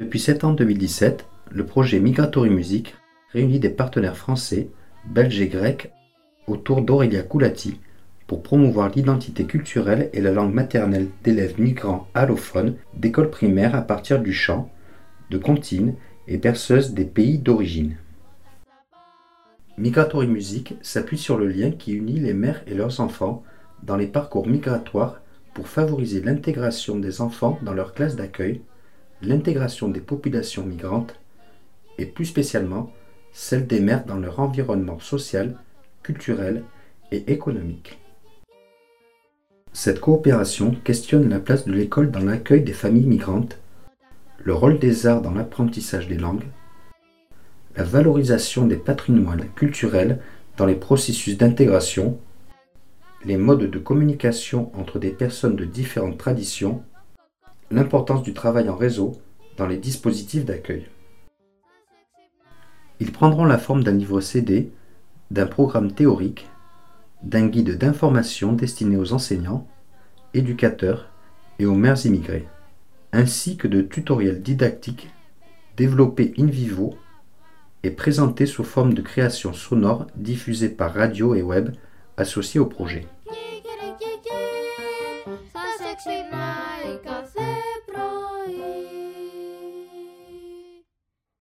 Depuis septembre 2017, le projet Migratory Music réunit des partenaires français, belges et grecs autour d'Aurélia Coulati pour promouvoir l'identité culturelle et la langue maternelle d'élèves migrants allophones d'écoles primaires à partir du chant, de comptines et berceuses des pays d'origine. Migratory Music s'appuie sur le lien qui unit les mères et leurs enfants dans les parcours migratoires pour favoriser l'intégration des enfants dans leur classe d'accueil, l'intégration des populations migrantes et plus spécialement celle des mères dans leur environnement social, culturel et économique. Cette coopération questionne la place de l'école dans l'accueil des familles migrantes, le rôle des arts dans l'apprentissage des langues, la valorisation des patrimoines culturels dans les processus d'intégration, les modes de communication entre des personnes de différentes traditions, l'importance du travail en réseau dans les dispositifs d'accueil. Ils prendront la forme d'un livre CD, d'un programme théorique, d'un guide d'information destiné aux enseignants, éducateurs et aux mères immigrées, ainsi que de tutoriels didactiques développés in vivo et présentés sous forme de créations sonores diffusées par radio et web associées au projet.